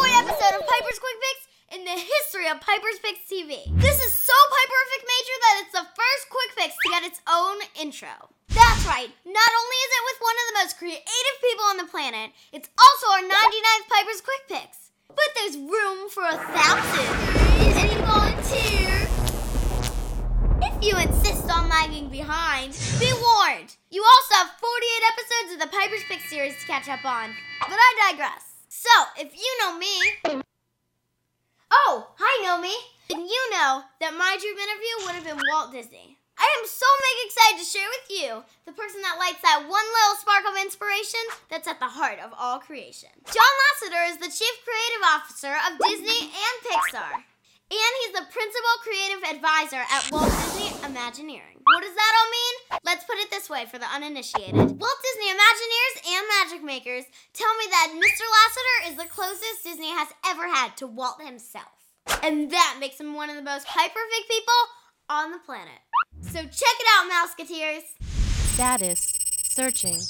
boy episode of Piper's Quick Picks in the history of Piper's Picks TV. This is so Piperific major that it's the first Quick Picks to get its own intro. That's right, not only is it with one of the most creative people on the planet, it's also our 99th Piper's Quick Picks. But there's room for a thousand. Any volunteers? If you insist on lagging behind, be warned. You also have 48 episodes of the Piper's Pick series to catch up on. But I digress. So, if you know me. Oh, hi, Nomi. Then you know that my dream interview would have been Walt Disney. I am so mega excited to share with you the person that lights that one little spark of inspiration that's at the heart of all creation. John Lasseter is the Chief Creative Officer of Disney and Pixar. And he's the Principal Creative Advisor at Walt Imagineering. What does that all mean? Let's put it this way for the uninitiated. Walt Disney Imagineers and Magic Makers tell me that Mr. Lasseter is the closest Disney has ever had to Walt himself. And that makes him one of the most Piperfic people on the planet. So check it out, Mouseketeers. Status searching.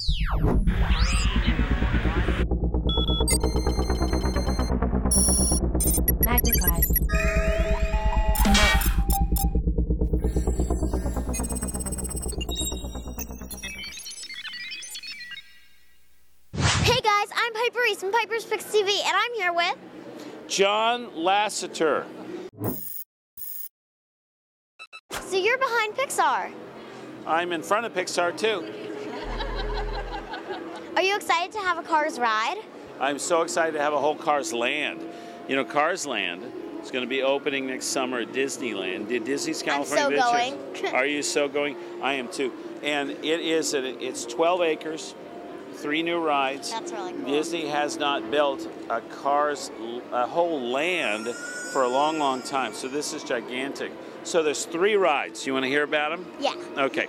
Piper Reese from Piper's Picks TV, and I'm here with. John Lasseter. So you're behind Pixar. I'm in front of Pixar too. Are you excited to have a Cars ride? I'm so excited to have a whole Cars Land. You know, Cars Land is going to be opening next summer at Disneyland. Did Disney's California I'm so Adventure- going. Are you so going? I am too. And it is it's 12 acres, three new rides. That's really cool. Disney has not built a Cars a whole land for a long, long time. So this is gigantic. So there's three rides. You want to hear about them? Yeah. Okay.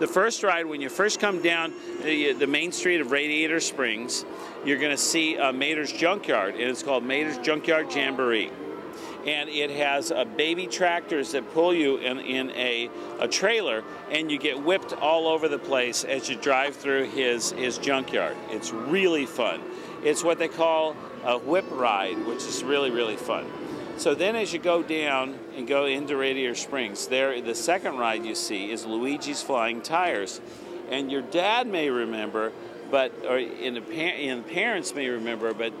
The first ride, when you first come down the, the main street of Radiator Springs, you're going to see uh, Mater's Junkyard, and it's called Mater's Junkyard Jamboree. And it has uh, baby tractors that pull you in, in a, a trailer, and you get whipped all over the place as you drive through his, his junkyard. It's really fun. It's what they call a whip ride, which is really, really fun. So then, as you go down and go into Radiator Springs, there the second ride you see is Luigi's Flying Tires, and your dad may remember, but or in the, parents may remember, but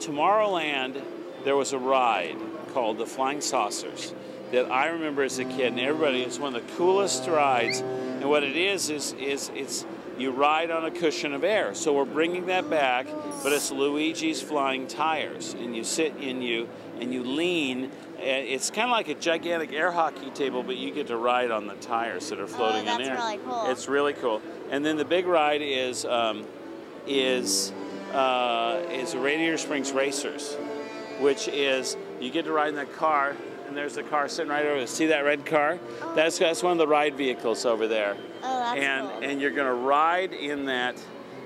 Tomorrowland there was a ride called the Flying Saucers that I remember as a kid, and everybody it's one of the coolest rides. And what it is is is it's you ride on a cushion of air. So we're bringing that back, but it's Luigi's Flying Tires, and you sit in you and you lean. and It's kind of like a gigantic air hockey table, but you get to ride on the tires that are floating that's in air. really cool. It's really cool. And then the big ride is um, is uh, is Radiator Springs Racers, which is you get to ride in that car, and there's the car sitting right over. there. See that red car? Oh. That's that's one of the ride vehicles over there. Oh, that's and cool. and you're gonna ride in that.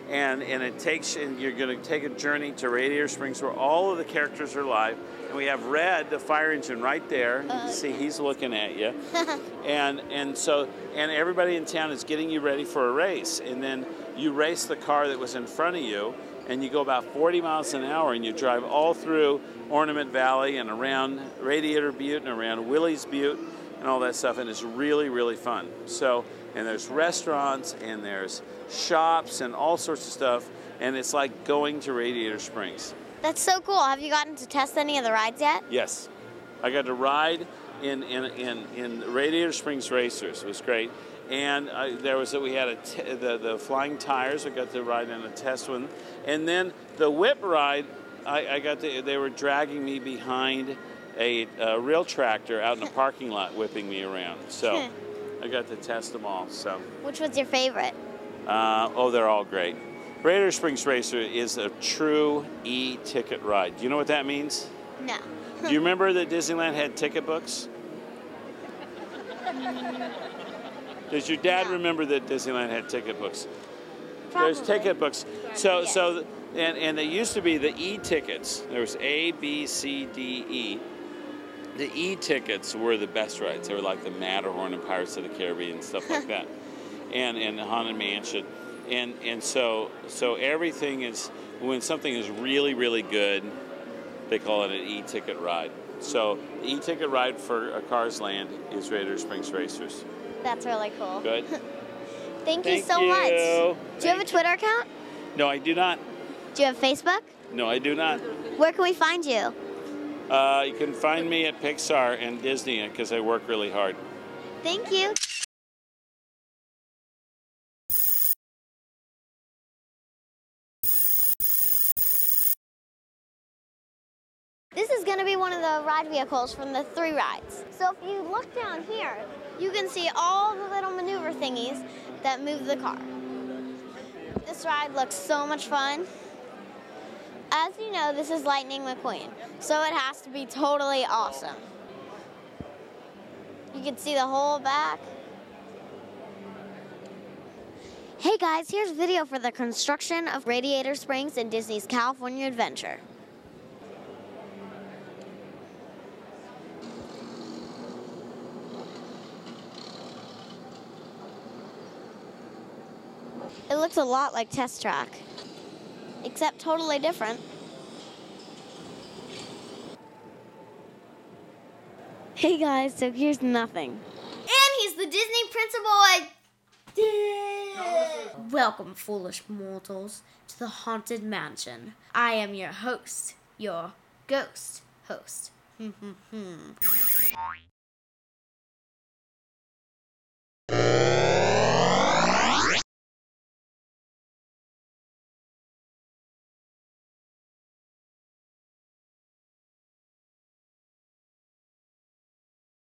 And, and it takes and you're going to take a journey to Radiator Springs where all of the characters are live and we have Red the fire engine right there oh, you can see he's looking at you and and so and everybody in town is getting you ready for a race and then you race the car that was in front of you and you go about 40 miles an hour and you drive all through ornament valley and around radiator butte and around willie's butte and all that stuff and it's really really fun so and there's restaurants and there's shops and all sorts of stuff and it's like going to radiator springs That's so cool. Have you gotten to test any of the rides yet? Yes, I got to ride in in in, in Radiator Springs Racers. It was great, and uh, there was a, we had a t- the the flying tires. I got to ride in a test one, and then the whip ride. I, I got to. They were dragging me behind a, a real tractor out in the parking lot, whipping me around. So I got to test them all. So Which was your favorite? uh, oh, they're all great. Radiator Springs Racer is a true e-ticket ride. Do you know what that means? No. Do you remember that Disneyland had ticket books? Does your dad No. remember that Disneyland had ticket books? There's ticket books. So Yes. so and and they used to be the E tickets. There was A, B, C, D, E. The E tickets were the best rides. They were like the Matterhorn and Pirates of the Caribbean and stuff like that, and and Haunted Mansion, and and so so everything is when something is really really good, They call it an e-ticket ride. So the e-ticket ride for a Cars Land is Radiator Springs Racers. That's really cool. Good. Thank, you so you. much. Do you have a Thank. Twitter account? No, I do not. Do you have Facebook? No, I do not. Where can we find you? Uh, you can find me at Pixar and Disney because I work really hard. Thank you. This is going to be one of the ride vehicles from the three rides. So if you look down here, you can see all the little maneuver thingies that move the car. This ride looks so much fun. As you know, this is Lightning McQueen, so it has to be totally awesome. You can see the whole back. Hey guys, here's a video for the construction of Radiator Springs in Disney's California Adventure. Looks a lot like Test Track, except totally different. Hey guys, so here's nothing. And he's the Disney principal at. Welcome, foolish mortals, to the Haunted Mansion. I am your host, your ghost host. Hmm, hmm, hmm.